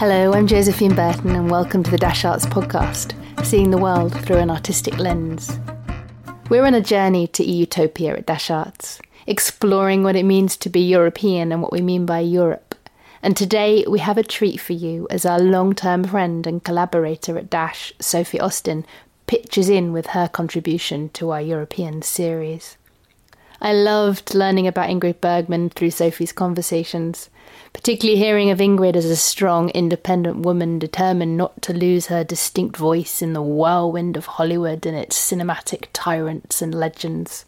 Hello, I'm Josephine Burton, and welcome to the Dash Arts podcast, seeing the world through an artistic lens. We're on a journey to Utopia at Dash Arts, exploring what it means to be European and what we mean by Europe. And today we have a treat for you as our long term friend and collaborator at Dash, Sophie Austin, pitches in with her contribution to our European series. I loved learning about Ingrid Bergman through Sophie's conversations, particularly hearing of Ingrid as a strong, independent woman determined not to lose her distinct voice in the whirlwind of Hollywood and its cinematic tyrants and legends.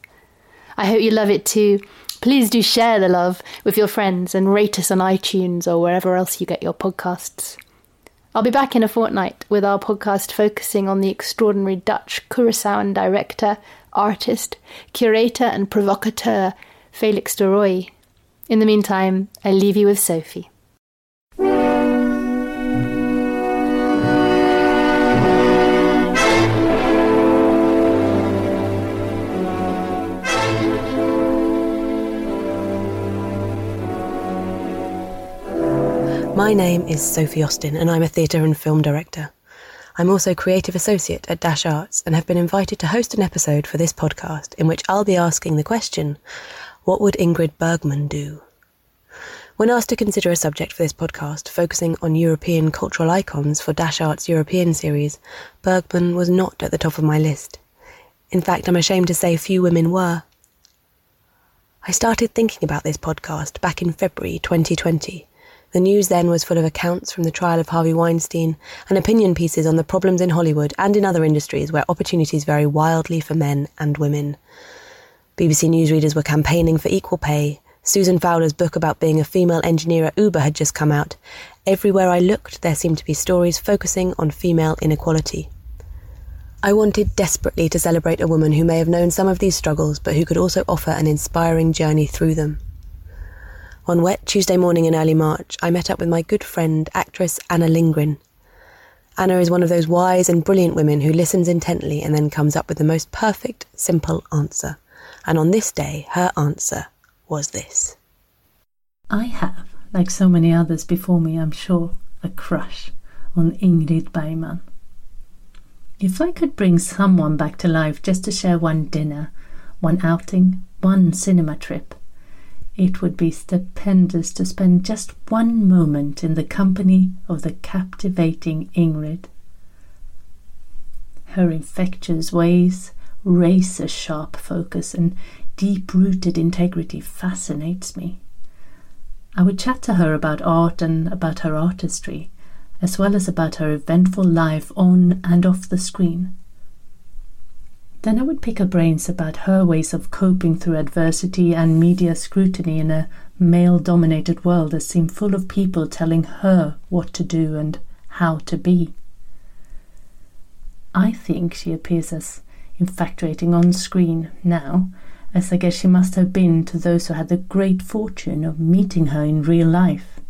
I hope you love it too. Please do share the love with your friends and rate us on iTunes or wherever else you get your podcasts. I'll be back in a fortnight with our podcast focusing on the extraordinary Dutch Curaçaoan director artist, curator, and provocateur Felix de Rooij. In the meantime, I leave you with Sophie. My name is Sophie Austin, and I'm a theatre and film director. I'm also creative associate at Dash Arts and have been invited to host an episode for this podcast in which I'll be asking the question What would Ingrid Bergman do? When asked to consider a subject for this podcast focusing on European cultural icons for Dash Arts European series, Bergman was not at the top of my list. In fact, I'm ashamed to say few women were. I started thinking about this podcast back in February 2020 the news then was full of accounts from the trial of Harvey Weinstein and opinion pieces on the problems in Hollywood and in other industries where opportunities vary wildly for men and women. BBC newsreaders were campaigning for equal pay. Susan Fowler's book about being a female engineer at Uber had just come out. Everywhere I looked, there seemed to be stories focusing on female inequality. I wanted desperately to celebrate a woman who may have known some of these struggles, but who could also offer an inspiring journey through them. On wet Tuesday morning in early March, I met up with my good friend, actress Anna Lindgren. Anna is one of those wise and brilliant women who listens intently and then comes up with the most perfect, simple answer. And on this day, her answer was this I have, like so many others before me, I'm sure, a crush on Ingrid Bergman. If I could bring someone back to life just to share one dinner, one outing, one cinema trip, it would be stupendous to spend just one moment in the company of the captivating Ingrid. Her infectious ways, razor sharp focus, and deep rooted integrity fascinates me. I would chat to her about art and about her artistry, as well as about her eventful life on and off the screen. Then I would pick her brains about her ways of coping through adversity and media scrutiny in a male dominated world that seemed full of people telling her what to do and how to be. I think she appears as infatuating on screen now as I guess she must have been to those who had the great fortune of meeting her in real life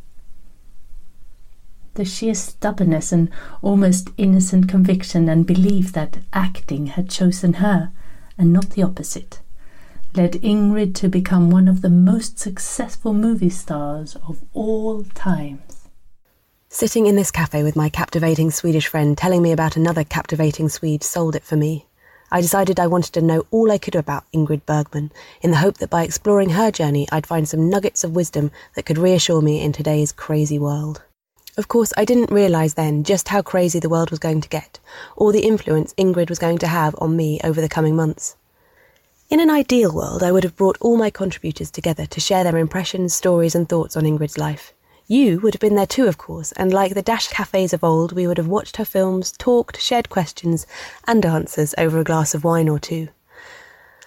the sheer stubbornness and almost innocent conviction and belief that acting had chosen her and not the opposite led Ingrid to become one of the most successful movie stars of all times. Sitting in this cafe with my captivating Swedish friend telling me about another captivating Swede sold it for me. I decided I wanted to know all I could about Ingrid Bergman in the hope that by exploring her journey I'd find some nuggets of wisdom that could reassure me in today's crazy world. Of course, I didn't realise then just how crazy the world was going to get, or the influence Ingrid was going to have on me over the coming months. In an ideal world, I would have brought all my contributors together to share their impressions, stories, and thoughts on Ingrid's life. You would have been there too, of course, and like the Dash cafes of old, we would have watched her films, talked, shared questions and answers over a glass of wine or two.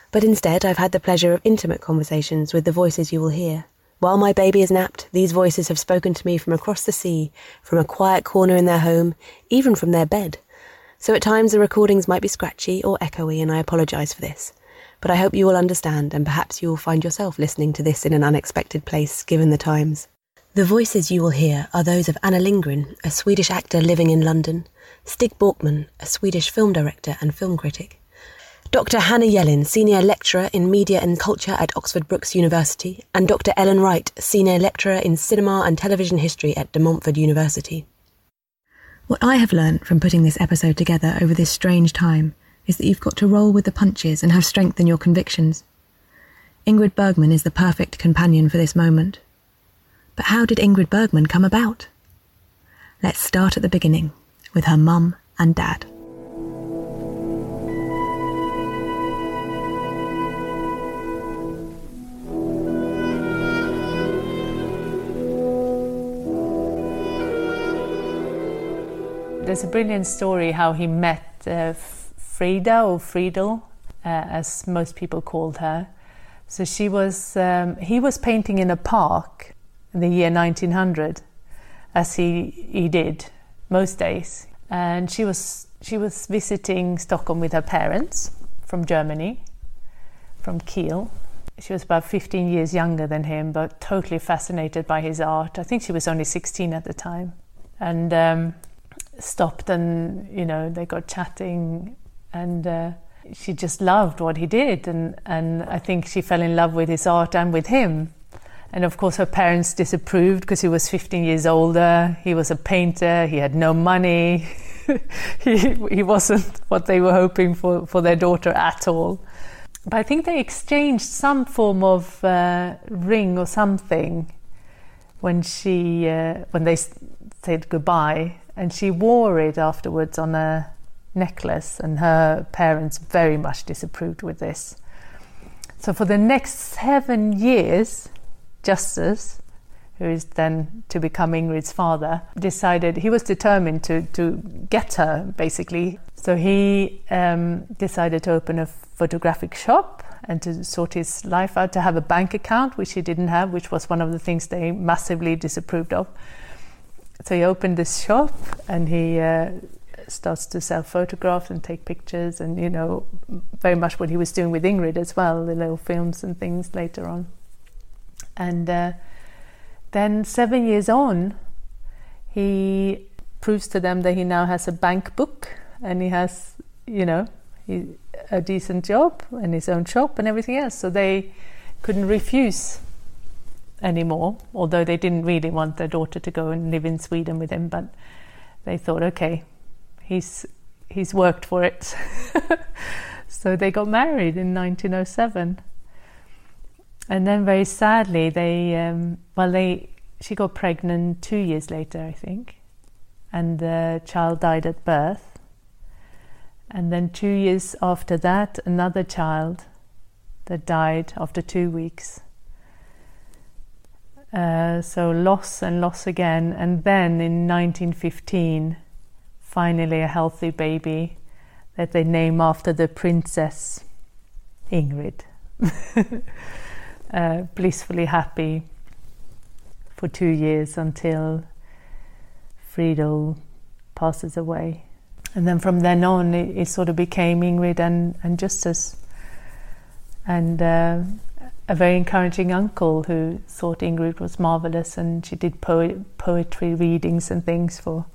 But instead, I've had the pleasure of intimate conversations with the voices you will hear. While my baby is napped, these voices have spoken to me from across the sea, from a quiet corner in their home, even from their bed. So at times the recordings might be scratchy or echoey, and I apologise for this. But I hope you will understand, and perhaps you will find yourself listening to this in an unexpected place, given the times. The voices you will hear are those of Anna Lindgren, a Swedish actor living in London, Stig Björkman, a Swedish film director and film critic, Dr. Hannah Yelin, Senior Lecturer in Media and Culture at Oxford Brookes University, and Dr. Ellen Wright, Senior Lecturer in Cinema and Television History at De Montfort University. What I have learned from putting this episode together over this strange time is that you've got to roll with the punches and have strength in your convictions. Ingrid Bergman is the perfect companion for this moment. But how did Ingrid Bergman come about? Let's start at the beginning with her mum and dad. There's a brilliant story how he met uh, Frida or Friedel, uh, as most people called her. So she was, um, he was painting in a park in the year 1900, as he, he did most days. And she was, she was visiting Stockholm with her parents from Germany, from Kiel. She was about 15 years younger than him, but totally fascinated by his art. I think she was only 16 at the time. And um, stopped and you know they got chatting and uh, she just loved what he did and and I think she fell in love with his art and with him and of course her parents disapproved because he was 15 years older. He was a painter. He had no money. He he wasn't what they were hoping for for their daughter at all. But I think they exchanged some form of uh, ring or something when she uh, when they said goodbye. And she wore it afterwards on a necklace, and her parents very much disapproved with this. So for the next seven years, Justus, who is then to become Ingrid's father, decided he was determined to, to get her, basically. So he um, decided to open a photographic shop and to sort his life out, to have a bank account, which he didn't have, which was one of the things they massively disapproved of so he opened this shop and he uh, starts to sell photographs and take pictures and you know very much what he was doing with Ingrid as well the little films and things later on and uh, then seven years on he proves to them that he now has a bank book and he has you know he, a decent job and his own shop and everything else so they couldn't refuse anymore, although they didn't really want their daughter to go and live in Sweden with him, but they thought, okay, he's he's worked for it. so they got married in 1907. And then very sadly, they um, well, they she got pregnant two years later, I think, and the child died at birth. And then two years after that, another child that died after two weeks. Uh, so loss and loss again, and then in 1915, finally a healthy baby that they name after the princess Ingrid. uh, blissfully happy for two years until Friedel passes away. And then from then on, it, it sort of became Ingrid and, and Justus. And uh, a very encouraging uncle who thought Ingrid was marvelous, and she did poetry readings and things for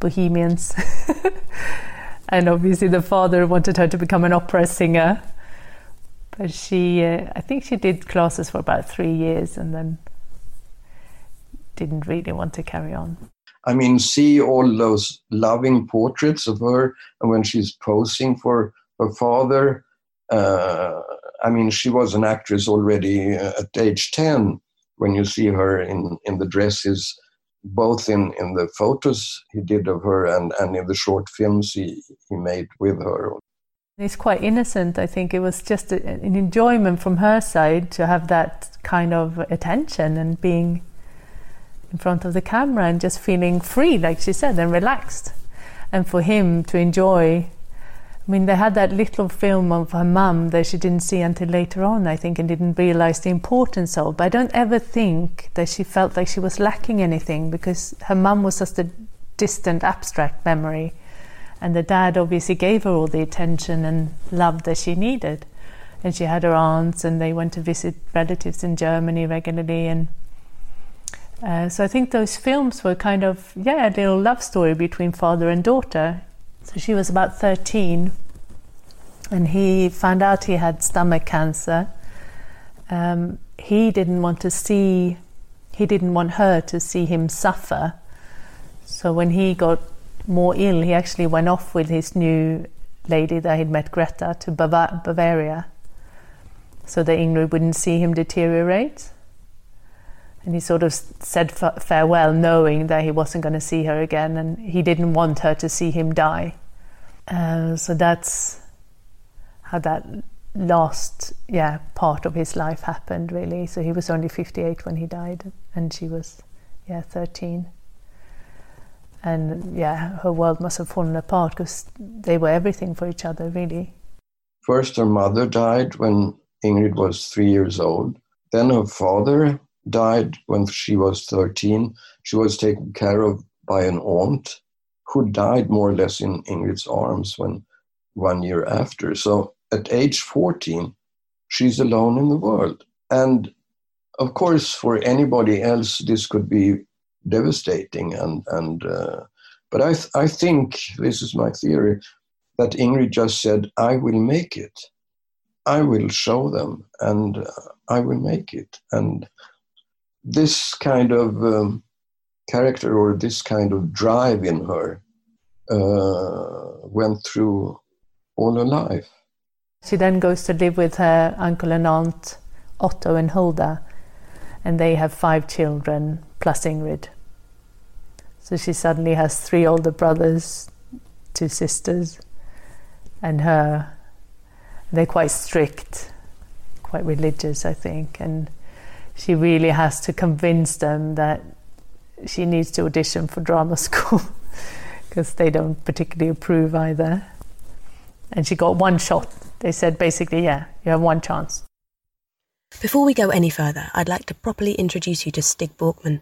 bohemians. and obviously, the father wanted her to become an opera singer. But she, uh, I think she did classes for about three years and then didn't really want to carry on. I mean, see all those loving portraits of her, and when she's posing for her father, uh, I mean, she was an actress already uh, at age 10 when you see her in, in the dresses, both in, in the photos he did of her and, and in the short films he, he made with her. It's quite innocent. I think it was just a, an enjoyment from her side to have that kind of attention and being in front of the camera and just feeling free, like she said, and relaxed. And for him to enjoy I mean, they had that little film of her mum that she didn't see until later on, I think, and didn't realize the importance of. But I don't ever think that she felt like she was lacking anything because her mum was just a distant, abstract memory. And the dad obviously gave her all the attention and love that she needed. And she had her aunts, and they went to visit relatives in Germany regularly. And uh, so I think those films were kind of, yeah, a little love story between father and daughter so she was about 13, and he found out he had stomach cancer. Um, he didn't want to see, he didn't want her to see him suffer. So when he got more ill, he actually went off with his new lady that he'd met, Greta, to Bavaria so that Ingrid wouldn't see him deteriorate. And he sort of said farewell, knowing that he wasn't going to see her again, and he didn't want her to see him die. Uh, so that's how that last yeah part of his life happened really so he was only 58 when he died and she was yeah 13 and yeah her world must have fallen apart because they were everything for each other really. First her mother died when ingrid was 3 years old. Then her father died when she was 13 she was taken care of by an aunt who died more or less in ingrid's arms when one year after. So at age 14, she's alone in the world. And of course, for anybody else, this could be devastating. And, and uh, but I, th- I think, this is my theory, that Ingrid just said, I will make it. I will show them and uh, I will make it. And this kind of um, character or this kind of drive in her uh, went through all her life. She then goes to live with her uncle and aunt, Otto and Hulda, and they have five children plus Ingrid. So she suddenly has three older brothers, two sisters, and her. They're quite strict, quite religious, I think, and she really has to convince them that she needs to audition for drama school because they don't particularly approve either. And she got one shot they said basically, yeah, you have one chance. Before we go any further, I'd like to properly introduce you to Stig Björkman,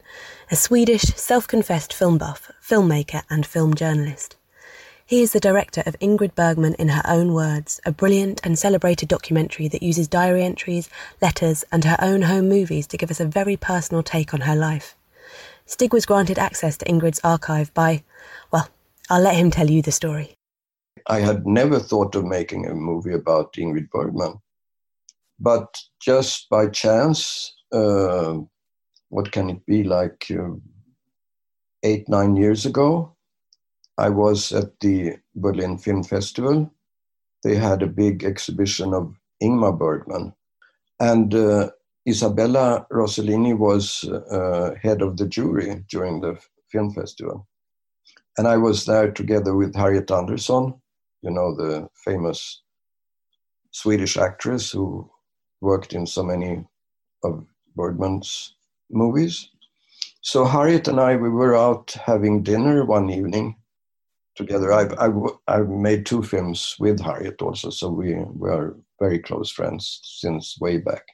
a Swedish, self confessed film buff, filmmaker, and film journalist. He is the director of Ingrid Bergman in Her Own Words, a brilliant and celebrated documentary that uses diary entries, letters, and her own home movies to give us a very personal take on her life. Stig was granted access to Ingrid's archive by, well, I'll let him tell you the story. I had never thought of making a movie about Ingrid Bergman. But just by chance, uh, what can it be, like uh, eight, nine years ago, I was at the Berlin Film Festival. They had a big exhibition of Ingmar Bergman. And uh, Isabella Rossellini was uh, head of the jury during the film festival. And I was there together with Harriet Andersson, you know, the famous Swedish actress who worked in so many of Bergman's movies. So Harriet and I, we were out having dinner one evening together. I've, I've, I've made two films with Harriet also, so we, we are very close friends since way back.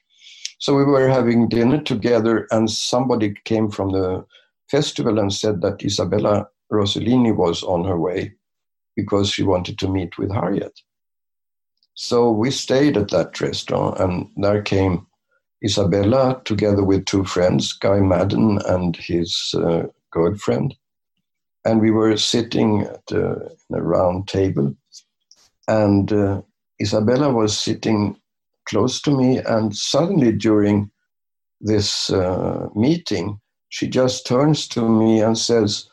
So we were having dinner together, and somebody came from the festival and said that Isabella Rossellini was on her way because she wanted to meet with Harriet. So we stayed at that restaurant, and there came Isabella together with two friends, Guy Maddin and his uh, girlfriend. And we were sitting at a, a round table, and uh, Isabella was sitting close to me, and suddenly during this uh, meeting, she just turns to me and says,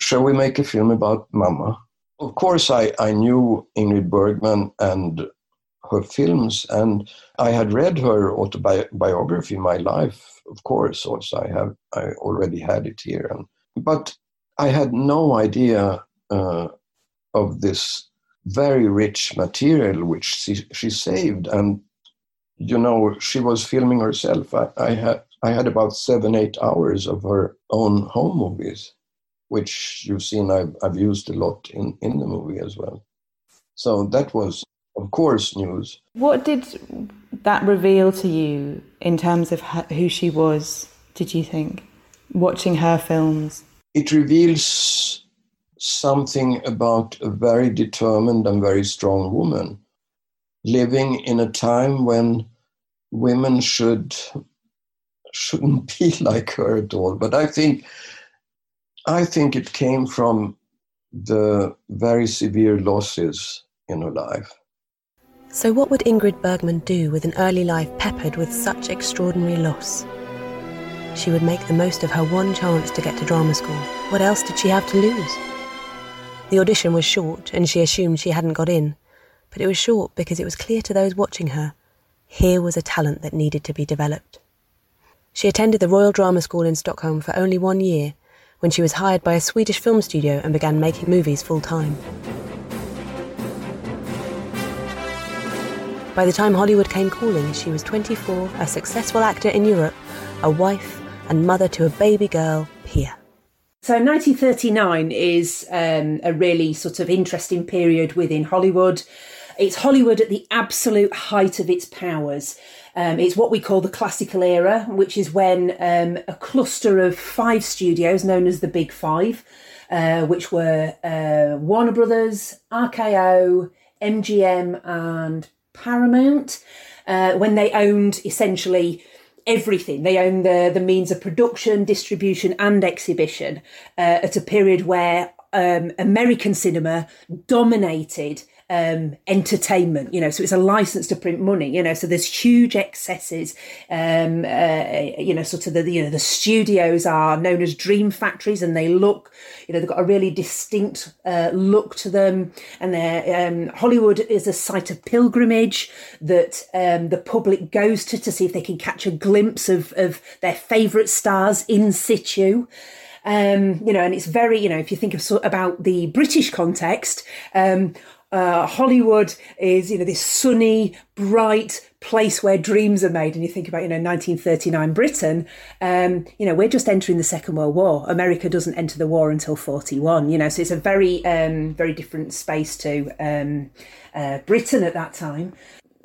Shall we make a film about Mama? Of course, I, I knew Ingrid Bergman and her films, and I had read her autobiography, My Life, of course. Also, I have I already had it here, and, but I had no idea uh, of this very rich material which she, she saved, and you know she was filming herself. I, I had I had about seven eight hours of her own home movies which you've seen I've, I've used a lot in, in the movie as well. So that was, of course, news. What did that reveal to you in terms of who she was, did you think, watching her films? It reveals something about a very determined and very strong woman living in a time when women should shouldn't be like her at all but i think I think it came from the very severe losses in her life. So, what would Ingrid Bergman do with an early life peppered with such extraordinary loss? She would make the most of her one chance to get to drama school. What else did she have to lose? The audition was short, and she assumed she hadn't got in. But it was short because it was clear to those watching her here was a talent that needed to be developed. She attended the Royal Drama School in Stockholm for only one year when she was hired by a Swedish film studio and began making movies full time. By the time Hollywood came calling, she was 24, a successful actor in Europe, a wife, and mother to a baby girl, Pia. So 1939 is um, a really sort of interesting period within Hollywood. It's Hollywood at the absolute height of its powers. Um, it's what we call the classical era, which is when um, a cluster of five studios, known as the Big Five, uh, which were uh, Warner Brothers, RKO, MGM, and Paramount, uh, when they owned essentially everything. They owned the, the means of production, distribution, and exhibition uh, at a period where um, American cinema dominated um, entertainment, you know, so it's a license to print money, you know, so there's huge excesses, um, uh, you know, sort of the, you know, the studios are known as dream factories and they look, you know, they've got a really distinct uh, look to them. And they're, um, Hollywood is a site of pilgrimage that um, the public goes to to see if they can catch a glimpse of, of their favourite stars in situ. Um, you know, and it's very, you know, if you think of about the British context, um, uh, Hollywood is, you know, this sunny, bright place where dreams are made. And you think about, you know, 1939 Britain, um, you know, we're just entering the Second World War. America doesn't enter the war until 41, you know, so it's a very, um, very different space to um, uh, Britain at that time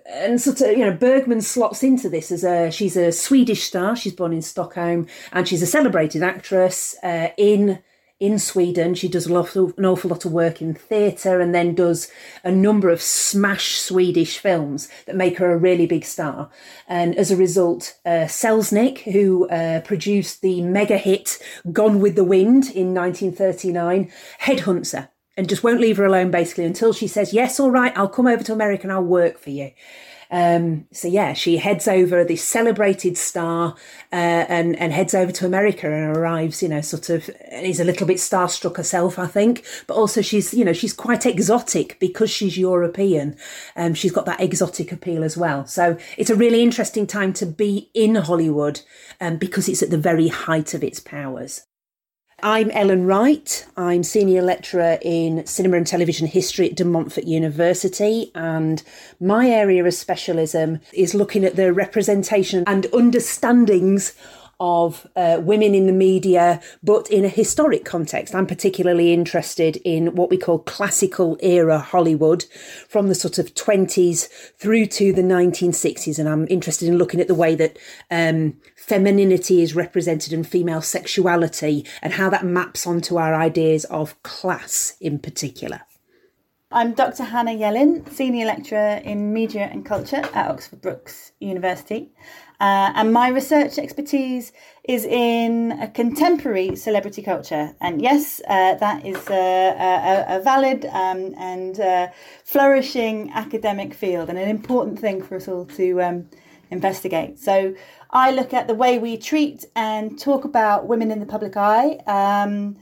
and sort of, you know, Bergman slots into this as a she's a Swedish star. She's born in Stockholm, and she's a celebrated actress uh, in in Sweden. She does an awful lot of work in theatre and then does a number of smash Swedish films that make her a really big star. And as a result, uh, Selznick, who uh, produced the mega hit Gone with the Wind in 1939, headhunts her and just won't leave her alone basically until she says, Yes, all right, I'll come over to America and I'll work for you. Um, so yeah, she heads over this celebrated star uh, and and heads over to America and arrives, you know, sort of is a little bit starstruck herself, I think, but also she's you know she's quite exotic because she's European. Um, she's got that exotic appeal as well. So it's a really interesting time to be in Hollywood um, because it's at the very height of its powers. I'm Ellen Wright. I'm Senior Lecturer in Cinema and Television History at De Montfort University, and my area of specialism is looking at the representation and understandings of uh, women in the media, but in a historic context. I'm particularly interested in what we call classical era Hollywood from the sort of 20s through to the 1960s. And I'm interested in looking at the way that um, femininity is represented and female sexuality and how that maps onto our ideas of class in particular. I'm Dr. Hannah Yelin, Senior Lecturer in Media and Culture at Oxford Brookes University. Uh, and my research expertise is in contemporary celebrity culture. And yes, uh, that is a, a, a valid um, and uh, flourishing academic field and an important thing for us all to um, investigate. So I look at the way we treat and talk about women in the public eye. Um,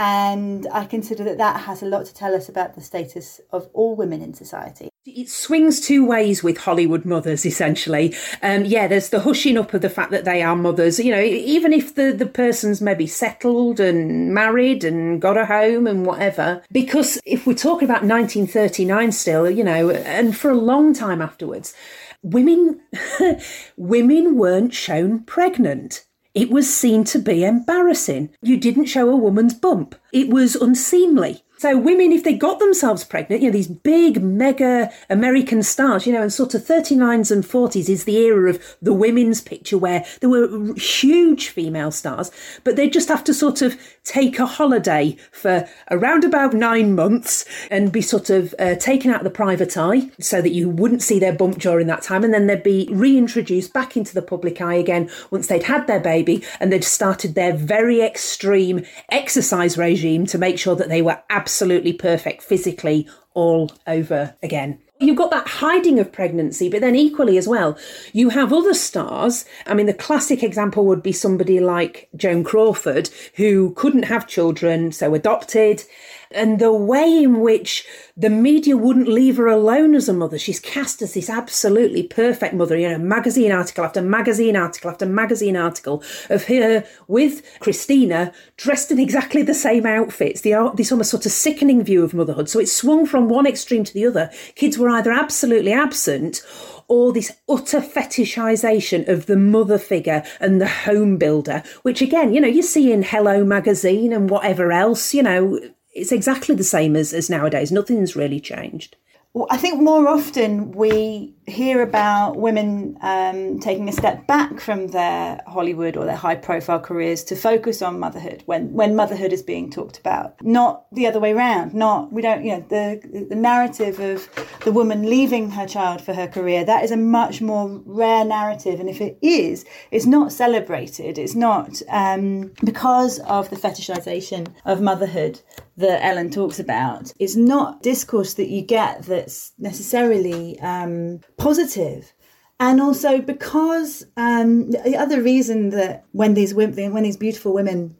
and I consider that that has a lot to tell us about the status of all women in society. It swings two ways with Hollywood mothers, essentially. Um, yeah, there's the hushing up of the fact that they are mothers. You know, even if the, the person's maybe settled and married and got a home and whatever. Because if we're talking about 1939 still, you know, and for a long time afterwards, women women weren't shown pregnant. It was seen to be embarrassing. You didn't show a woman's bump. It was unseemly. So women, if they got themselves pregnant, you know, these big mega American stars, you know, and sort of 39s and 40s is the era of the women's picture where there were huge female stars, but they'd just have to sort of take a holiday for around about nine months and be sort of uh, taken out of the private eye so that you wouldn't see their bump during that time. And then they'd be reintroduced back into the public eye again once they'd had their baby and they'd started their very extreme exercise regime to make sure that they were absolutely absolutely perfect physically all over again. You've got that hiding of pregnancy, but then equally as well, you have other stars. I mean, the classic example would be somebody like Joan Crawford, who couldn't have children, so adopted and the way in which the media wouldn't leave her alone as a mother. She's cast as this absolutely perfect mother. You know, magazine article after magazine article after magazine article of her with Christina dressed in exactly the same outfits. The this almost sort of sickening view of motherhood. So it swung from one extreme to the other. Kids were either absolutely absent or this utter fetishization of the mother figure and the home builder, which again, you know, you see in Hello magazine and whatever else, you know, it's exactly the same as, as nowadays. Nothing's really changed. Well, I think more often we hear about women um, taking a step back from their Hollywood or their high profile careers to focus on motherhood when, when motherhood is being talked about, not the other way around. Not, we don't, you know, the, the narrative of the woman leaving her child for her career, that is a much more rare narrative. And if it is, it's not celebrated. It's not um, because of the fetishization of motherhood that Ellen talks about It's not discourse that you get that's necessarily um, positive. And also because um, the other reason that when these women, when these beautiful women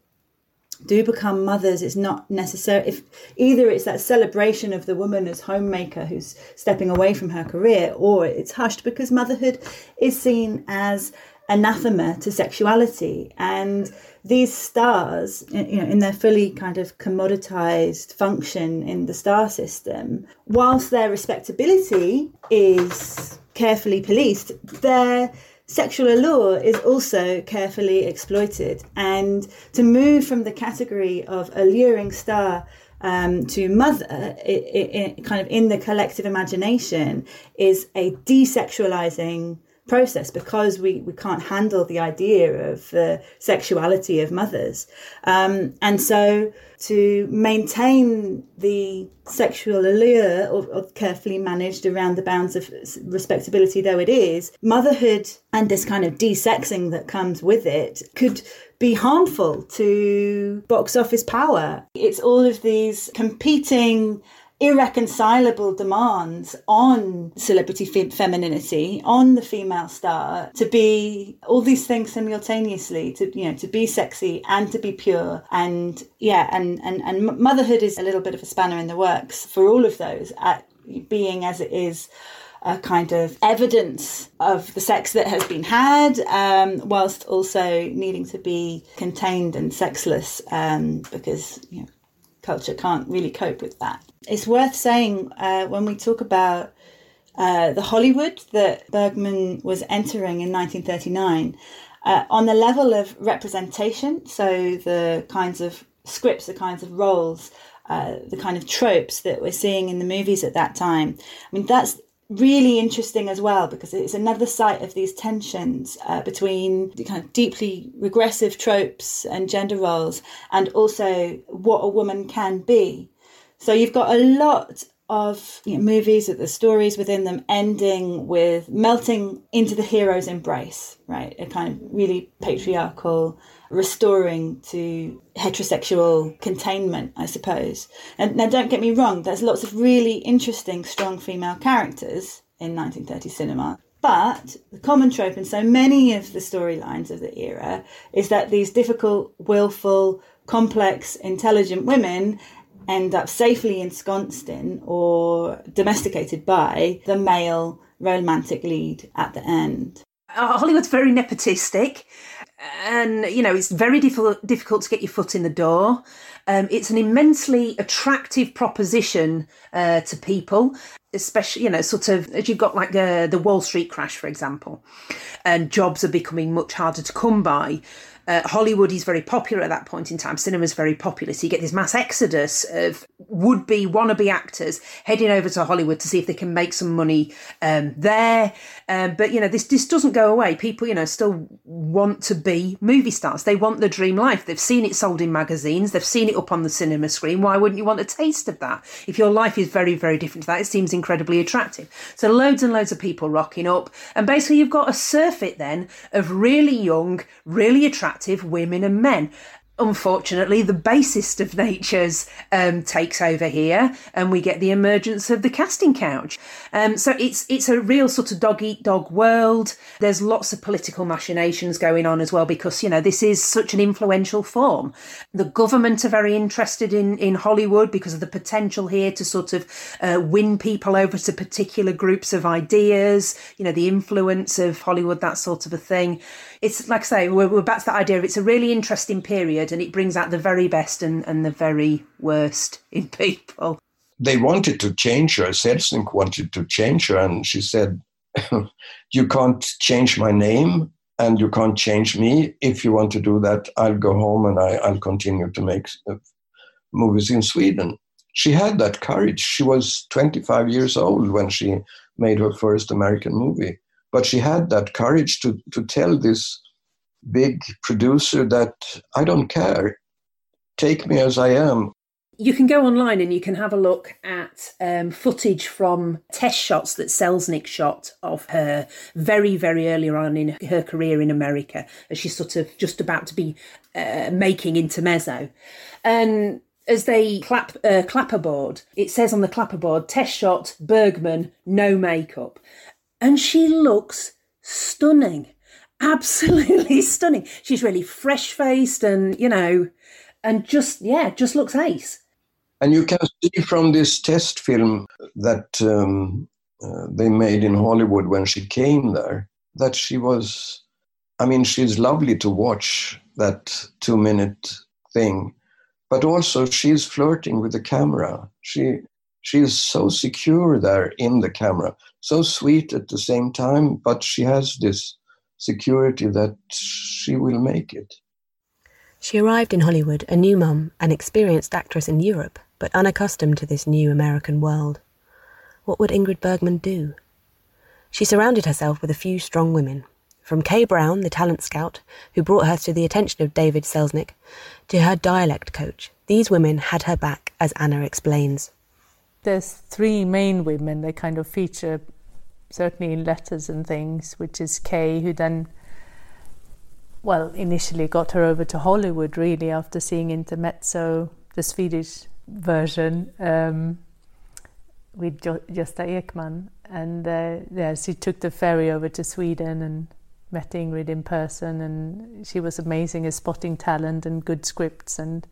do become mothers, it's not necessary. If either it's that celebration of the woman as homemaker who's stepping away from her career, or it's hushed because motherhood is seen as anathema to sexuality and these stars, you know, in their fully kind of commoditized function in the star system, whilst their respectability is carefully policed, their sexual allure is also carefully exploited. And to move from the category of alluring star um, to mother, it, it, it, kind of in the collective imagination, is a desexualizing process because we, we can't handle the idea of the sexuality of mothers. Um, and so to maintain the sexual allure or, or, carefully managed around the bounds of respectability though it is, motherhood and this kind of desexing that comes with it could be harmful to box office power. It's all of these competing irreconcilable demands on celebrity femininity, on the female star, to be all these things simultaneously, to you know, to be sexy and to be pure, and yeah, and and and motherhood is a little bit of a spanner in the works for all of those, at being as it is a kind of evidence of the sex that has been had, um, whilst also needing to be contained and sexless, um, because you know culture can't really cope with that. It's worth saying uh, when we talk about uh, the Hollywood that Bergman was entering in 1939, uh, on the level of representation, so the kinds of scripts, the kinds of roles, uh, the kind of tropes that we're seeing in the movies at that time. I mean, that's really interesting as well because it's another site of these tensions uh, between the kind of deeply regressive tropes and gender roles and also what a woman can be. So you've got a lot of you know, movies with the stories within them ending with melting into the hero's embrace, right? A kind of really patriarchal restoring to heterosexual containment, I suppose. And now, don't get me wrong, there's lots of really interesting, strong female characters in 1930s cinema. But the common trope in so many of the storylines of the era is that these difficult, willful, complex, intelligent women end up safely ensconced in or domesticated by the male romantic lead at the end. Uh, Hollywood's very nepotistic, and you know it's very difficult difficult to get your foot in the door. Um, it's an immensely attractive proposition uh, to people, especially you know sort of as you've got like the the Wall Street crash, for example, and jobs are becoming much harder to come by. Uh, Hollywood is very popular at that point in time. Cinema is very popular. So you get this mass exodus of would be wannabe actors heading over to Hollywood to see if they can make some money um, there. Um, but, you know, this, this doesn't go away. People, you know, still want to be movie stars. They want the dream life. They've seen it sold in magazines, they've seen it up on the cinema screen. Why wouldn't you want a taste of that? If your life is very, very different to that, it seems incredibly attractive. So loads and loads of people rocking up. And basically, you've got a surfeit then of really young, really attractive women and men. unfortunately, the basest of natures um, takes over here, and we get the emergence of the casting couch. Um, so it's it's a real sort of dog eat dog world. There's lots of political machinations going on as well because you know this is such an influential form. The government are very interested in in Hollywood because of the potential here to sort of uh, win people over to particular groups of ideas. You know, the influence of Hollywood, that sort of a thing. It's like I say, we're, we're back to that idea. Of it's a really interesting period, and it brings out the very best and, and the very worst in people. They wanted to change her. Selznick wanted to change her, and she said, "You can't change my name." And you can't change me. If you want to do that, I'll go home and I, I'll continue to make uh, movies in Sweden. She had that courage. She was 25 years old when she made her first American movie. But she had that courage to, to tell this big producer that I don't care. Take me as I am. You can go online and you can have a look at um, footage from test shots that Selznick shot of her very, very early on in her career in America, as she's sort of just about to be uh, making intermezzo. And as they clap uh, clapperboard, it says on the clapperboard, test shot Bergman, no makeup. And she looks stunning absolutely stunning. She's really fresh faced and, you know, and just, yeah, just looks ace. And you can see from this test film that um, uh, they made in Hollywood when she came there that she was, I mean, she's lovely to watch, that two minute thing. But also, she's flirting with the camera. She, she is so secure there in the camera, so sweet at the same time, but she has this security that she will make it. She arrived in Hollywood a new mum, an experienced actress in Europe, but unaccustomed to this new American world. What would Ingrid Bergman do? She surrounded herself with a few strong women, from Kay Brown, the talent scout, who brought her to the attention of David Selznick, to her dialect coach. These women had her back, as Anna explains. There's three main women that kind of feature certainly in letters and things, which is Kay, who then, well, initially got her over to Hollywood really after seeing Intermezzo, the Swedish version, um, with jo- Ekman. And uh, yeah, she took the ferry over to Sweden and met Ingrid in person, and she was amazing as spotting talent and good scripts, and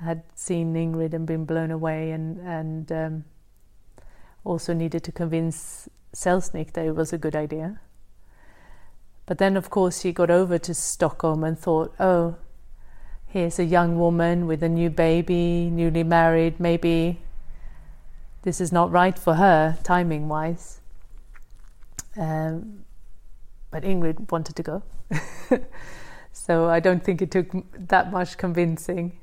had seen Ingrid and been blown away, and and um, also needed to convince Selznick that it was a good idea. But then, of course, he got over to Stockholm and thought, oh, here's a young woman with a new baby, newly married, maybe this is not right for her, timing wise. Um, but Ingrid wanted to go. so I don't think it took that much convincing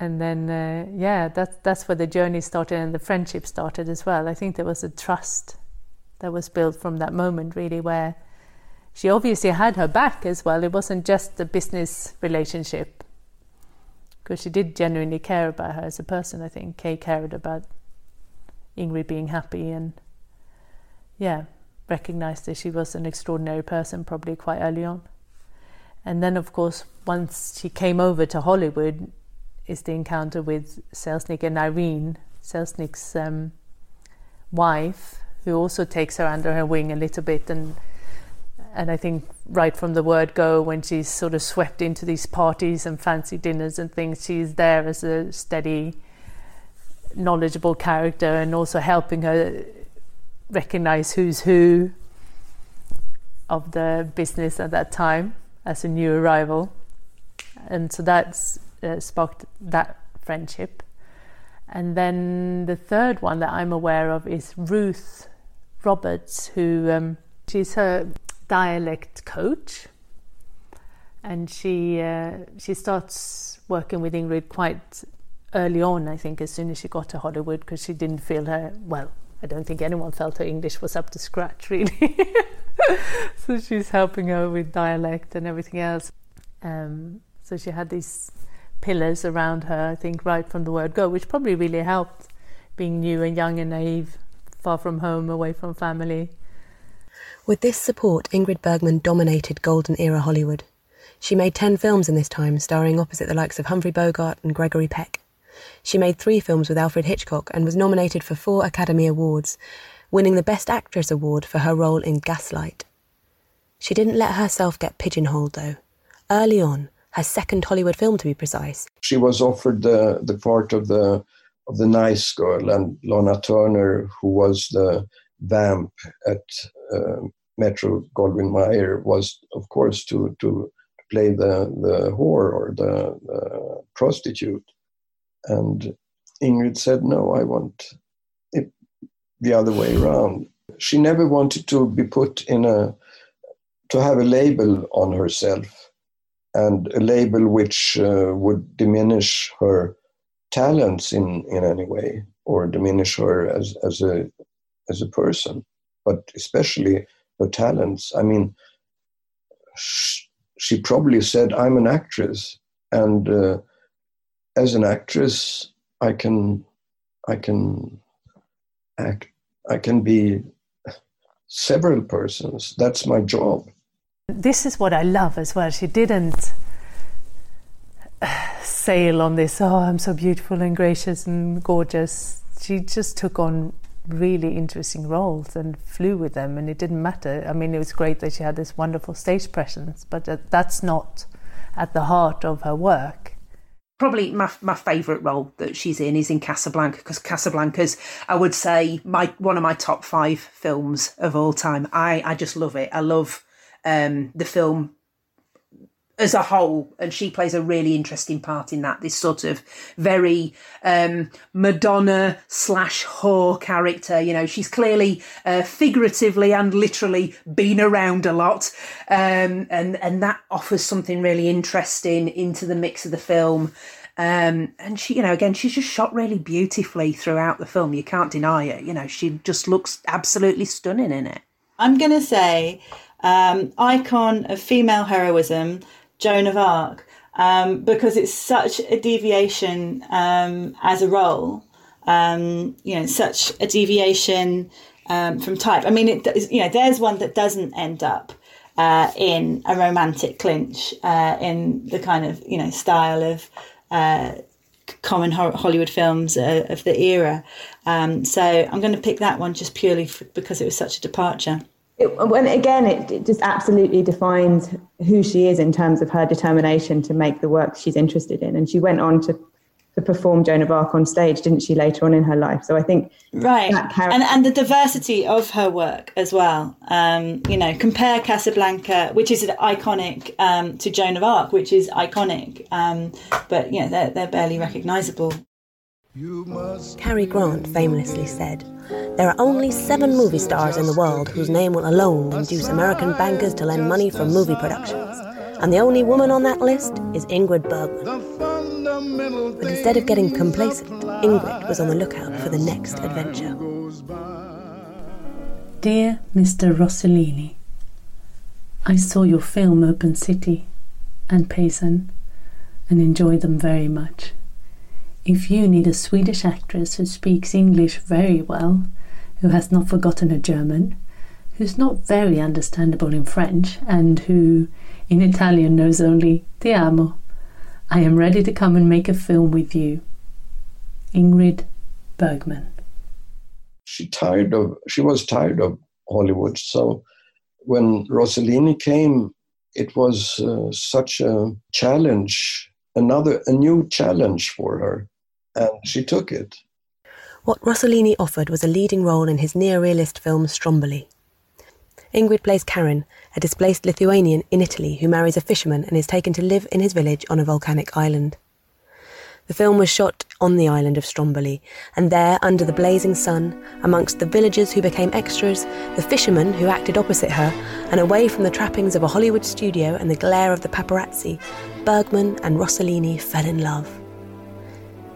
and then uh, yeah that's that's where the journey started and the friendship started as well. I think there was a trust that was built from that moment really where she obviously had her back as well. It wasn't just a business relationship because she did genuinely care about her as a person i think. Kay cared about ingrid being happy and yeah recognized that she was an extraordinary person probably quite early on. And then of course once she came over to hollywood is the encounter with Selznick and Irene, Selznick's um, wife, who also takes her under her wing a little bit and and I think right from the word go, when she's sort of swept into these parties and fancy dinners and things, she's there as a steady, knowledgeable character and also helping her recognize who's who of the business at that time as a new arrival. And so that's uh, sparked that friendship. And then the third one that I'm aware of is Ruth Roberts, who um, she's her dialect coach, and she uh, she starts working with Ingrid quite early on. I think as soon as she got to Hollywood, because she didn't feel her well. I don't think anyone felt her English was up to scratch, really. so she's helping her with dialect and everything else. Um, so she had these pillars around her, I think, right from the word go, which probably really helped being new and young and naive, far from home, away from family. With this support, Ingrid Bergman dominated Golden Era Hollywood. She made 10 films in this time, starring opposite the likes of Humphrey Bogart and Gregory Peck. She made three films with Alfred Hitchcock and was nominated for four Academy Awards, winning the Best Actress Award for her role in Gaslight. She didn't let herself get pigeonholed, though. Early on, her second Hollywood film to be precise. She was offered the, the part of the of the nice girl, and Lana Turner, who was the vamp at uh, Metro Goldwyn Mayer, was of course to to play the the whore or the, the prostitute, and Ingrid said, "No, I want it the other way around." She never wanted to be put in a to have a label on herself and a label which uh, would diminish her talents in, in any way or diminish her as, as a as a person, but especially her talents. I mean, she, probably said, "I'm an actress, and uh, as an actress, I can I can act. I can be several persons. That's my job." This is what I love as well. She didn't sail on this, oh, I'm so beautiful and gracious and gorgeous. She just took on really interesting roles and flew with them, and it didn't matter. I mean, it was great that she had this wonderful stage presence, but that's not at the heart of her work. Probably my my favourite role that she's in is in Casablanca because Casablanca's I would say my one of my top five films of all time. I I just love it. I love um, the film as a whole, and she plays a really interesting part in that. This sort of very um, Madonna slash whore character. You know, she's clearly uh, figuratively and literally been around a lot, um, and and that offers something really interesting into the mix of the film. Um, and she, you know, again, she's just shot really beautifully throughout the film. You can't deny it. You know, she just looks absolutely stunning in it. I'm to say um, icon of female heroism, Joan of Arc, um, because it's such a deviation um, as a role. Um, you know, such a deviation um, from type. I mean, it, you know, there's one that doesn't end up uh, in a romantic clinch uh, in the kind of you know style of. Uh, common Hollywood films uh, of the era. Um, so I'm going to pick that one just purely for, because it was such a departure it, when again, it, it, just absolutely defines who she is in terms of her determination to make the work she's interested in. And she went on to, to perform Joan of Arc on stage, didn't she, later on in her life? So I think right, character- and and the diversity of her work as well. Um, you know, compare Casablanca, which is iconic, um, to Joan of Arc, which is iconic, um, but you know they're they're barely recognisable. Cary Grant famously said, There are only seven movie stars in the world whose name will alone induce American bankers to lend money for movie productions. And the only woman on that list is Ingrid Bergman. But instead of getting complacent, Ingrid was on the lookout for the next adventure. Dear Mr. Rossellini, I saw your film Open City and Paisan and enjoyed them very much. If you need a Swedish actress who speaks English very well, who has not forgotten her German, who's not very understandable in French, and who in Italian knows only Ti amo, I am ready to come and make a film with you. Ingrid Bergman. She tired of she was tired of Hollywood, so when Rossellini came, it was uh, such a challenge, another a new challenge for her and she took it. What Rossellini offered was a leading role in his neo-realist film Stromboli. Ingrid plays Karin, a displaced Lithuanian in Italy who marries a fisherman and is taken to live in his village on a volcanic island. The film was shot on the island of Stromboli, and there, under the blazing sun, amongst the villagers who became extras, the fishermen who acted opposite her, and away from the trappings of a Hollywood studio and the glare of the paparazzi, Bergman and Rossellini fell in love.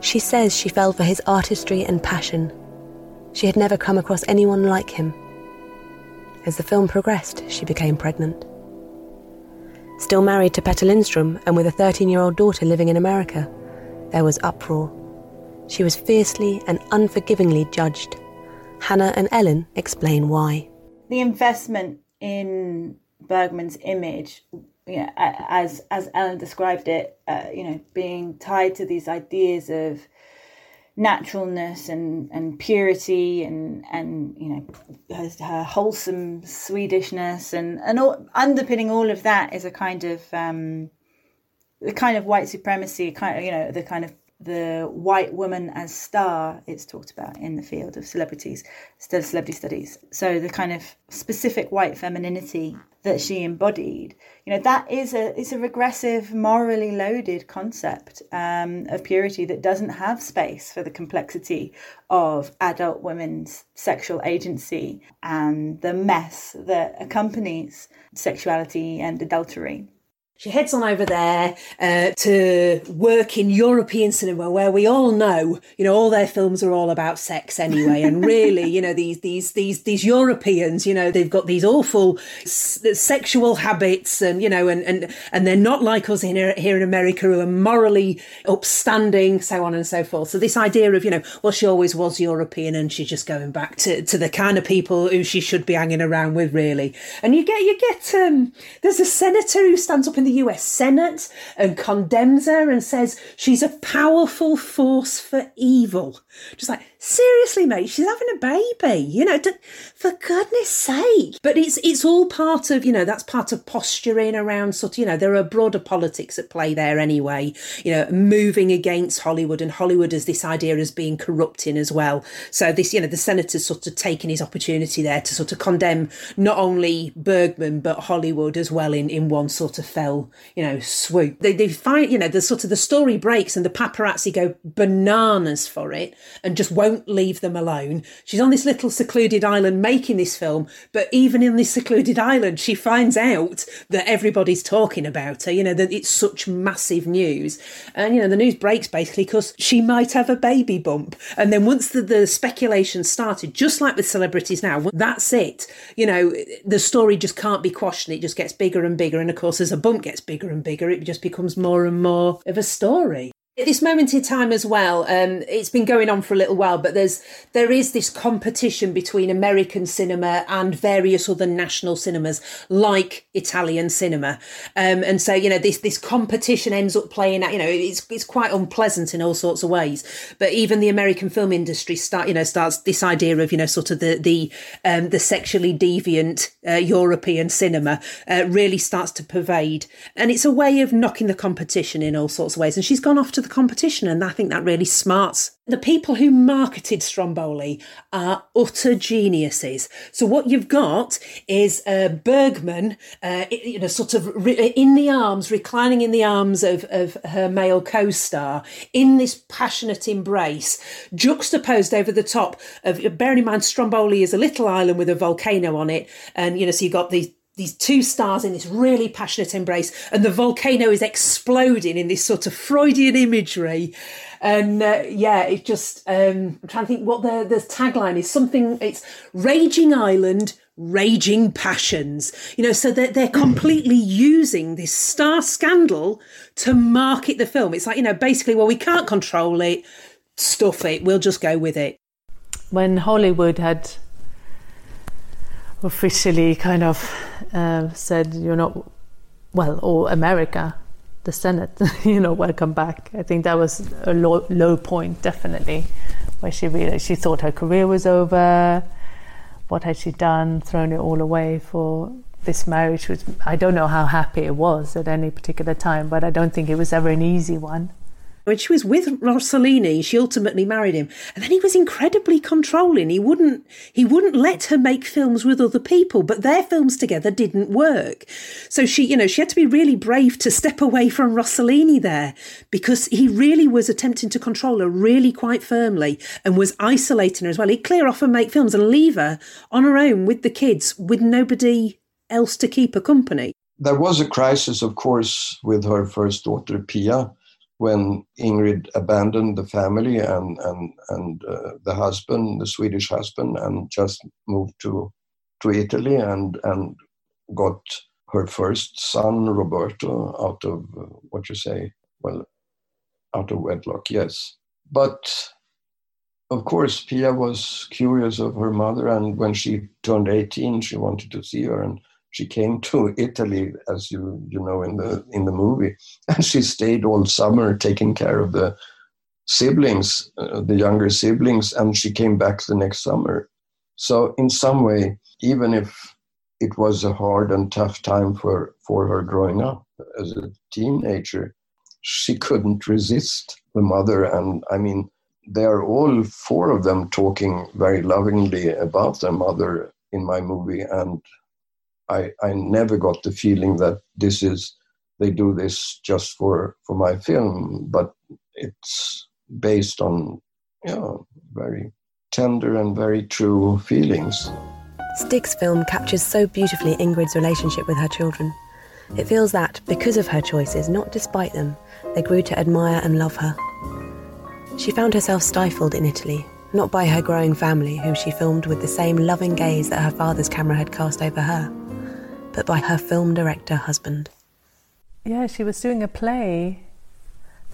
She says she fell for his artistry and passion. She had never come across anyone like him. As the film progressed, she became pregnant. Still married to Petter Lindstrom and with a 13 year old daughter living in America, there was uproar. She was fiercely and unforgivingly judged. Hannah and Ellen explain why. The investment in Bergman's image you know, as as Ellen described it, uh, you know, being tied to these ideas of naturalness and, and purity and and you know her, her wholesome Swedishness and and all, underpinning all of that is a kind of um, the kind of white supremacy kind of you know the kind of the white woman as star it's talked about in the field of celebrities celebrity studies. So the kind of specific white femininity that she embodied you know that is a it's a regressive morally loaded concept um, of purity that doesn't have space for the complexity of adult women's sexual agency and the mess that accompanies sexuality and adultery she heads on over there uh, to work in European cinema, where we all know, you know, all their films are all about sex anyway. And really, you know, these these these these Europeans, you know, they've got these awful s- sexual habits, and you know, and and and they're not like us in here in America, who are morally upstanding, so on and so forth. So this idea of, you know, well, she always was European, and she's just going back to to the kind of people who she should be hanging around with, really. And you get you get um, there's a senator who stands up in the US Senate and condemns her and says she's a powerful force for evil. Just like, seriously, mate, she's having a baby, you know, for goodness sake. But it's it's all part of, you know, that's part of posturing around sort of, you know, there are broader politics at play there anyway, you know, moving against Hollywood and Hollywood as this idea as being corrupting as well. So this, you know, the senator's sort of taken his opportunity there to sort of condemn not only Bergman but Hollywood as well in, in one sort of fell, you know, swoop. They, they find, you know, the sort of the story breaks and the paparazzi go bananas for it and just won't leave them alone. She's on this little secluded island making this film, but even in this secluded island, she finds out that everybody's talking about her, you know, that it's such massive news. And, you know, the news breaks basically because she might have a baby bump. And then once the, the speculation started, just like with celebrities now, that's it. You know, the story just can't be quashed and it just gets bigger and bigger. And of course, as a bump gets bigger and bigger, it just becomes more and more of a story. At this moment in time as well, um, it's been going on for a little while, but there's there is this competition between American cinema and various other national cinemas, like Italian cinema, um, and so you know this this competition ends up playing out. You know, it's it's quite unpleasant in all sorts of ways. But even the American film industry start you know starts this idea of you know sort of the the um, the sexually deviant uh, European cinema uh, really starts to pervade, and it's a way of knocking the competition in all sorts of ways. And she's gone off to the competition, and I think that really smarts. The people who marketed Stromboli are utter geniuses. So what you've got is uh, Bergman, uh, you know, sort of re- in the arms, reclining in the arms of, of her male co-star, in this passionate embrace, juxtaposed over the top of. Bearing in mind, Stromboli is a little island with a volcano on it, and you know, so you have got these these two stars in this really passionate embrace, and the volcano is exploding in this sort of Freudian imagery. And uh, yeah, it just, um, I'm trying to think what the, the tagline is something, it's Raging Island, Raging Passions. You know, so they're, they're completely using this star scandal to market the film. It's like, you know, basically, well, we can't control it, stuff it, we'll just go with it. When Hollywood had officially kind of uh, said you're not well or america the senate you know welcome back. I think that was a low, low point definitely where she realized she thought her career was over. What had she done thrown it all away for this marriage which i don't know how happy it was at any particular time but i don't think it was ever an easy one when she was with Rossellini, she ultimately married him, and then he was incredibly controlling. He wouldn't he wouldn't let her make films with other people, but their films together didn't work. So she, you know, she had to be really brave to step away from Rossellini there because he really was attempting to control her really quite firmly and was isolating her as well. He'd clear off and make films and leave her on her own with the kids with nobody else to keep her company. There was a crisis, of course, with her first daughter, Pia when Ingrid abandoned the family and and and uh, the husband, the Swedish husband, and just moved to to Italy and and got her first son Roberto out of uh, what you say, well, out of wedlock, yes. But of course, Pia was curious of her mother, and when she turned 18, she wanted to see her, and she came to Italy, as you you know in the in the movie, and she stayed all summer taking care of the siblings, uh, the younger siblings, and she came back the next summer. So in some way, even if it was a hard and tough time for for her growing up as a teenager, she couldn't resist the mother, and I mean they are all four of them talking very lovingly about their mother in my movie and I, I never got the feeling that this is they do this just for for my film but it's based on you know very tender and very true feelings Stig's film captures so beautifully Ingrid's relationship with her children. It feels that, because of her choices, not despite them, they grew to admire and love her. She found herself stifled in Italy, not by her growing family, whom she filmed with the same loving gaze that her father's camera had cast over her, but by her film director husband. Yeah, she was doing a play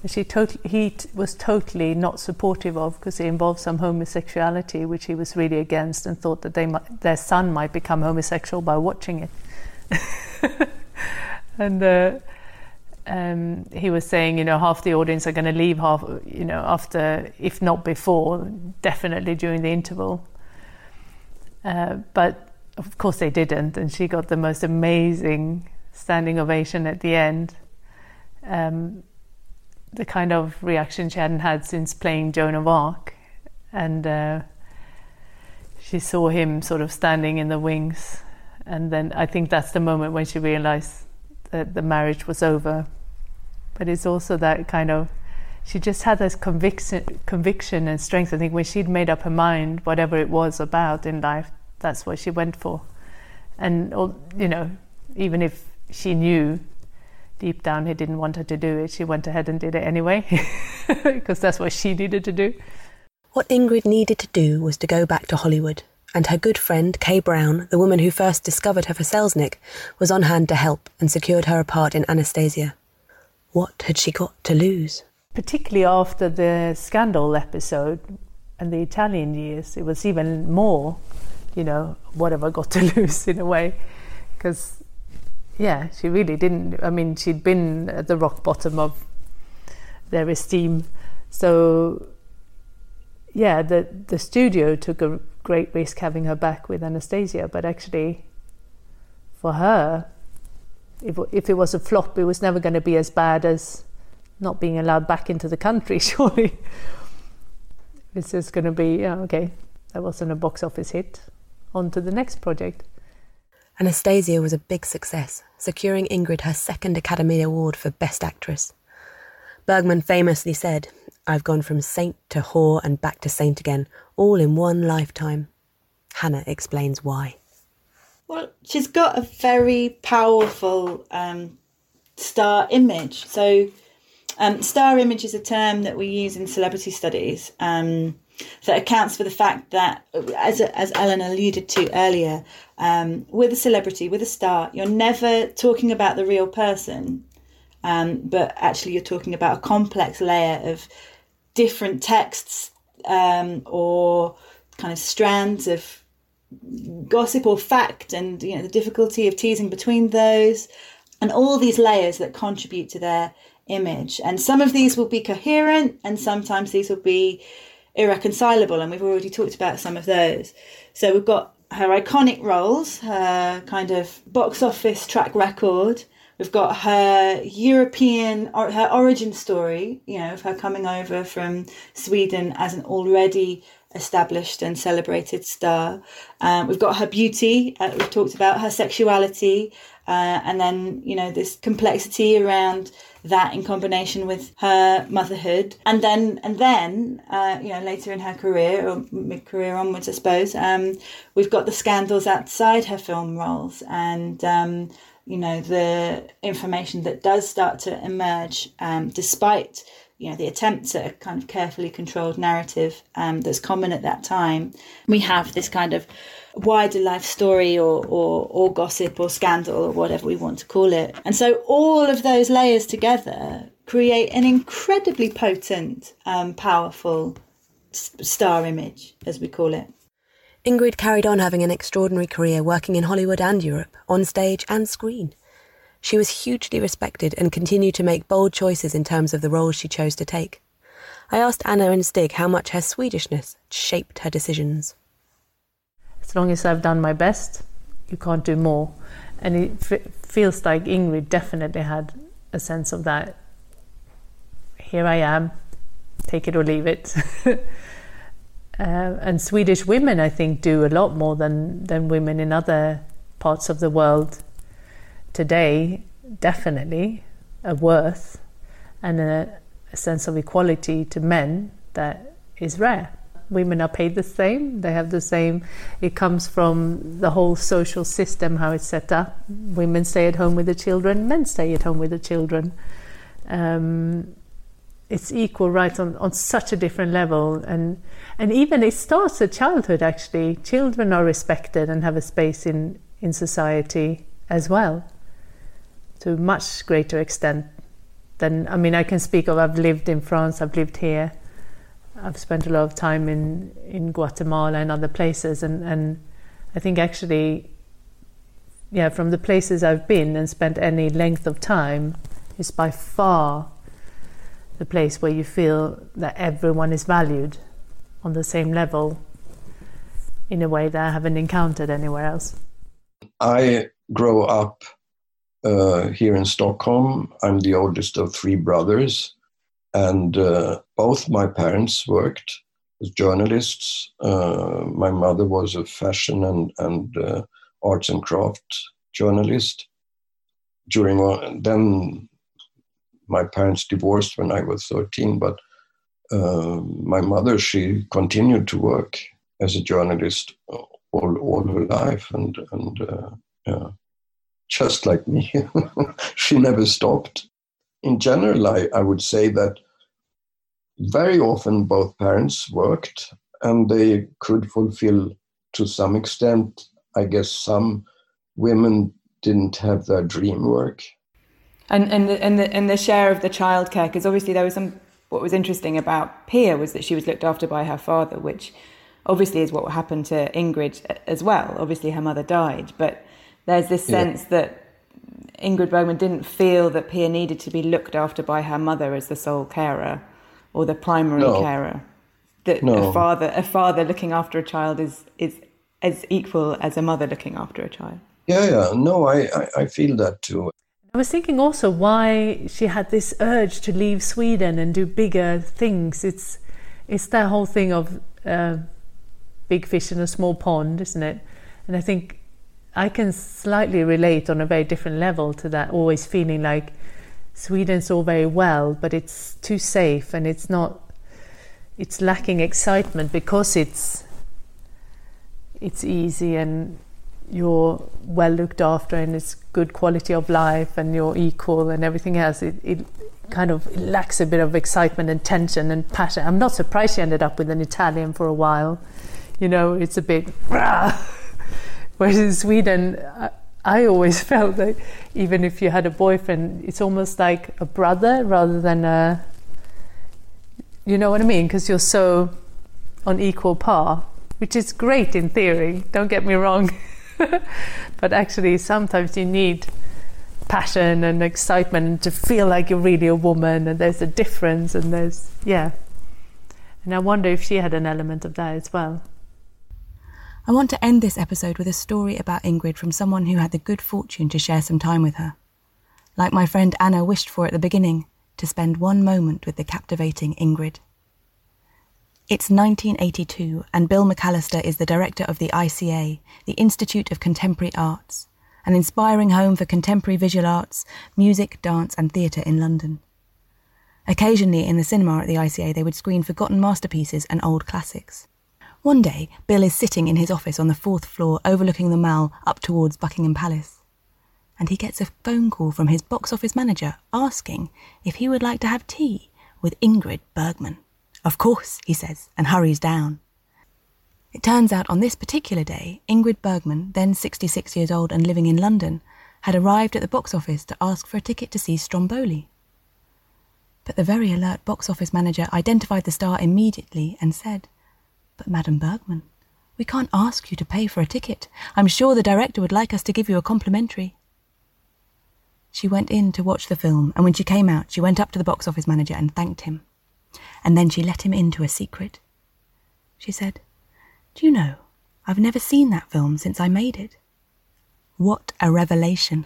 that she totally, he t- was totally not supportive of because it involved some homosexuality, which he was really against and thought that they might, their son might become homosexual by watching it. and uh, um, he was saying, you know, half the audience are going to leave, half, you know, after, if not before, definitely during the interval. Uh, but of course they didn't, and she got the most amazing standing ovation at the end. Um, the kind of reaction she hadn't had since playing Joan of Arc, and uh, she saw him sort of standing in the wings, and then I think that's the moment when she realized that the marriage was over. But it's also that kind of she just had this conviction, conviction and strength. I think when she'd made up her mind, whatever it was about in life, that's what she went for. And you know, even if she knew deep down he didn't want her to do it, she went ahead and did it anyway, because that's what she needed to do. What Ingrid needed to do was to go back to Hollywood, and her good friend Kay Brown, the woman who first discovered her for Selznick, was on hand to help and secured her a part in Anastasia. What had she got to lose? Particularly after the scandal episode and the Italian years, it was even more, you know, what have I got to lose in a way? Because, yeah, she really didn't. I mean, she'd been at the rock bottom of their esteem. So, yeah, the, the studio took a great risk having her back with Anastasia, but actually, for her, if, if it was a flop, it was never going to be as bad as not being allowed back into the country, surely. It's just going to be, yeah, okay, that wasn't a box office hit. On to the next project. Anastasia was a big success, securing Ingrid her second Academy Award for Best Actress. Bergman famously said, I've gone from saint to whore and back to saint again, all in one lifetime. Hannah explains why. Well, she's got a very powerful um, star image. So, um, star image is a term that we use in celebrity studies um, that accounts for the fact that, as, as Ellen alluded to earlier, um, with a celebrity, with a star, you're never talking about the real person, um, but actually you're talking about a complex layer of different texts um, or kind of strands of gossip or fact and you know the difficulty of teasing between those and all these layers that contribute to their image. And some of these will be coherent and sometimes these will be irreconcilable and we've already talked about some of those so we've got her iconic roles her kind of box office track record we've got her european or her origin story you know of her coming over from sweden as an already established and celebrated star. Um, we've got her beauty, uh, we've talked about her sexuality, uh, and then, you know, this complexity around that in combination with her motherhood. And then, and then, uh, you know, later in her career or mid career onwards, I suppose, um, we've got the scandals outside her film roles and, um, you know, the information that does start to emerge um, despite you know the attempts at a kind of carefully controlled narrative um, that's common at that time we have this kind of wider life story or, or or gossip or scandal or whatever we want to call it and so all of those layers together create an incredibly potent um, powerful star image as we call it Ingrid carried on having an extraordinary career working in Hollywood and Europe, on stage and screen. She was hugely respected and continued to make bold choices in terms of the roles she chose to take. I asked Anna and Stig how much her Swedishness shaped her decisions. As long as I've done my best, you can't do more. And it f- feels like Ingrid definitely had a sense of that. Here I am, take it or leave it. uh, and Swedish women, I think, do a lot more than, than women in other parts of the world today. Definitely a worth and a, a sense of equality to men that is rare. Women are paid the same, they have the same, it comes from the whole social system, how it's set up. Women stay at home with the children, men stay at home with the children. Um, it's equal rights on, on such a different level and and even it starts at childhood actually children are respected and have a space in in society as well to a much greater extent than I mean I can speak of I've lived in France I've lived here I've spent a lot of time in in Guatemala and other places and and I think actually yeah from the places I've been and spent any length of time is by far the place where you feel that everyone is valued on the same level in a way that I haven't encountered anywhere else. I grow up uh, here in Stockholm. I'm the oldest of three brothers, and uh, both my parents worked as journalists. Uh, my mother was a fashion and, and uh, arts and craft journalist. During then my parents divorced when I was 13, but uh, my mother, she continued to work as a journalist all, all her life, and, and uh, yeah, just like me. she never stopped. In general, I, I would say that very often both parents worked and they could fulfill to some extent, I guess some women didn't have their dream work and and the, and the and the share of the childcare because obviously there was some what was interesting about Pia was that she was looked after by her father, which obviously is what happened to Ingrid as well. Obviously, her mother died, but there's this sense yeah. that Ingrid Bergman didn't feel that Pia needed to be looked after by her mother as the sole carer or the primary no. carer. That no. a father a father looking after a child is is as equal as a mother looking after a child. Yeah, yeah. No, I, I, I feel that too. I was thinking also why she had this urge to leave Sweden and do bigger things. It's it's that whole thing of uh, big fish in a small pond, isn't it? And I think I can slightly relate on a very different level to that. Always feeling like Sweden's all very well, but it's too safe and it's not. It's lacking excitement because it's it's easy and you're well looked after and it's good quality of life and you're equal and everything else, it, it kind of lacks a bit of excitement and tension and passion. I'm not surprised she ended up with an Italian for a while. You know, it's a bit. Whereas in Sweden, I, always felt that even if you had a boyfriend, it's almost like a brother rather than a. You know what I mean? Because you're so on equal par, which is great in theory, don't get me wrong. but actually, sometimes you need passion and excitement to feel like you're really a woman, and there's a difference, and there's, yeah. And I wonder if she had an element of that as well. I want to end this episode with a story about Ingrid from someone who had the good fortune to share some time with her. Like my friend Anna wished for at the beginning, to spend one moment with the captivating Ingrid. It's 1982, and Bill McAllister is the director of the ICA, the Institute of Contemporary Arts, an inspiring home for contemporary visual arts, music, dance, and theatre in London. Occasionally, in the cinema at the ICA, they would screen forgotten masterpieces and old classics. One day, Bill is sitting in his office on the fourth floor overlooking the Mall up towards Buckingham Palace. And he gets a phone call from his box office manager asking if he would like to have tea with Ingrid Bergman. Of course, he says, and hurries down. It turns out on this particular day, Ingrid Bergman, then 66 years old and living in London, had arrived at the box office to ask for a ticket to see Stromboli. But the very alert box office manager identified the star immediately and said, But Madame Bergman, We can't ask you to pay for a ticket. I'm sure the director would like us to give you a complimentary. She went in to watch the film, and when she came out, she went up to the box office manager and thanked him. And then she let him into a secret. She said, Do you know, I've never seen that film since I made it. What a revelation!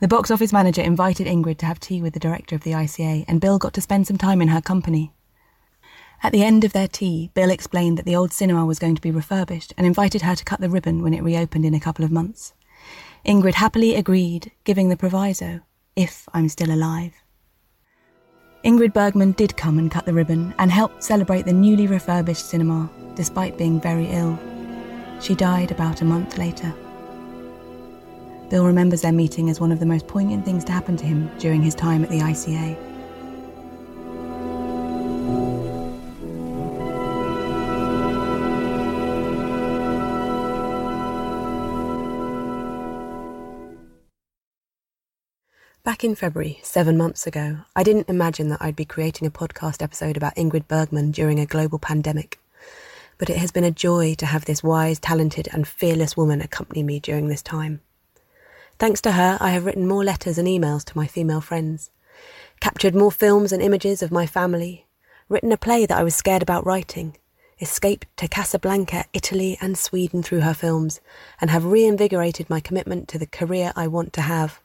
The box office manager invited Ingrid to have tea with the director of the ICA, and Bill got to spend some time in her company. At the end of their tea, Bill explained that the old cinema was going to be refurbished and invited her to cut the ribbon when it reopened in a couple of months. Ingrid happily agreed, giving the proviso, if I'm still alive. Ingrid Bergman did come and cut the ribbon and helped celebrate the newly refurbished cinema, despite being very ill. She died about a month later. Bill remembers their meeting as one of the most poignant things to happen to him during his time at the ICA. Back in February, seven months ago, I didn't imagine that I'd be creating a podcast episode about Ingrid Bergman during a global pandemic. But it has been a joy to have this wise, talented, and fearless woman accompany me during this time. Thanks to her, I have written more letters and emails to my female friends, captured more films and images of my family, written a play that I was scared about writing, escaped to Casablanca, Italy, and Sweden through her films, and have reinvigorated my commitment to the career I want to have.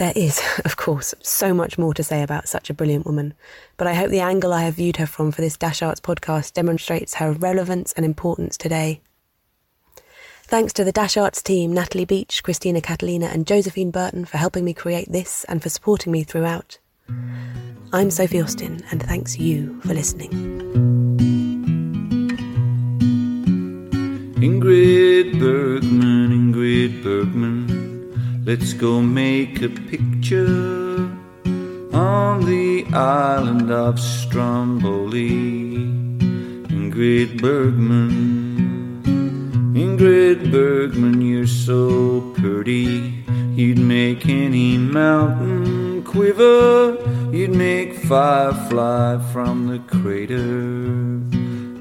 There is, of course, so much more to say about such a brilliant woman, but I hope the angle I have viewed her from for this Dash Arts podcast demonstrates her relevance and importance today. Thanks to the Dash Arts team, Natalie Beach, Christina Catalina, and Josephine Burton for helping me create this and for supporting me throughout. I'm Sophie Austin, and thanks you for listening. Ingrid Bergman, Ingrid Bergman. Let's go make a picture on the island of Stromboli. Ingrid Bergman, Ingrid Bergman, you're so pretty. You'd make any mountain quiver. You'd make fire fly from the crater.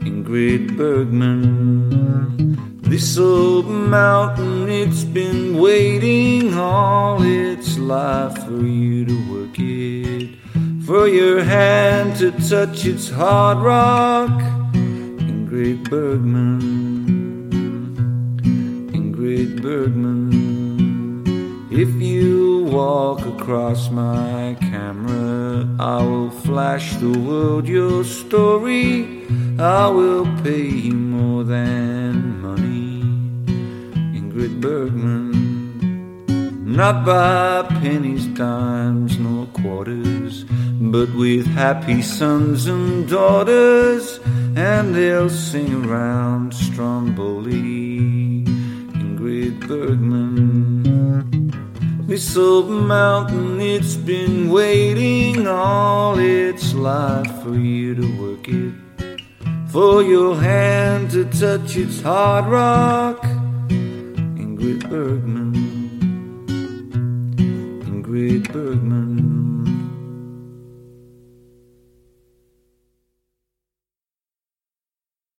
Ingrid Bergman. This mountain, it's been waiting all its life for you to work it. For your hand to touch its hard rock. Ingrid Bergman. Ingrid Bergman. If you walk across my camera, I will flash the world your story. I will pay you more than money. Ingrid Bergman. Not by pennies, dimes, nor quarters, but with happy sons and daughters, and they'll sing around Stromboli. Ingrid Bergman. This old mountain, it's been waiting all its life for you to work it. For your hand to touch its hard rock. Ingrid Bergman. Ingrid Bergman.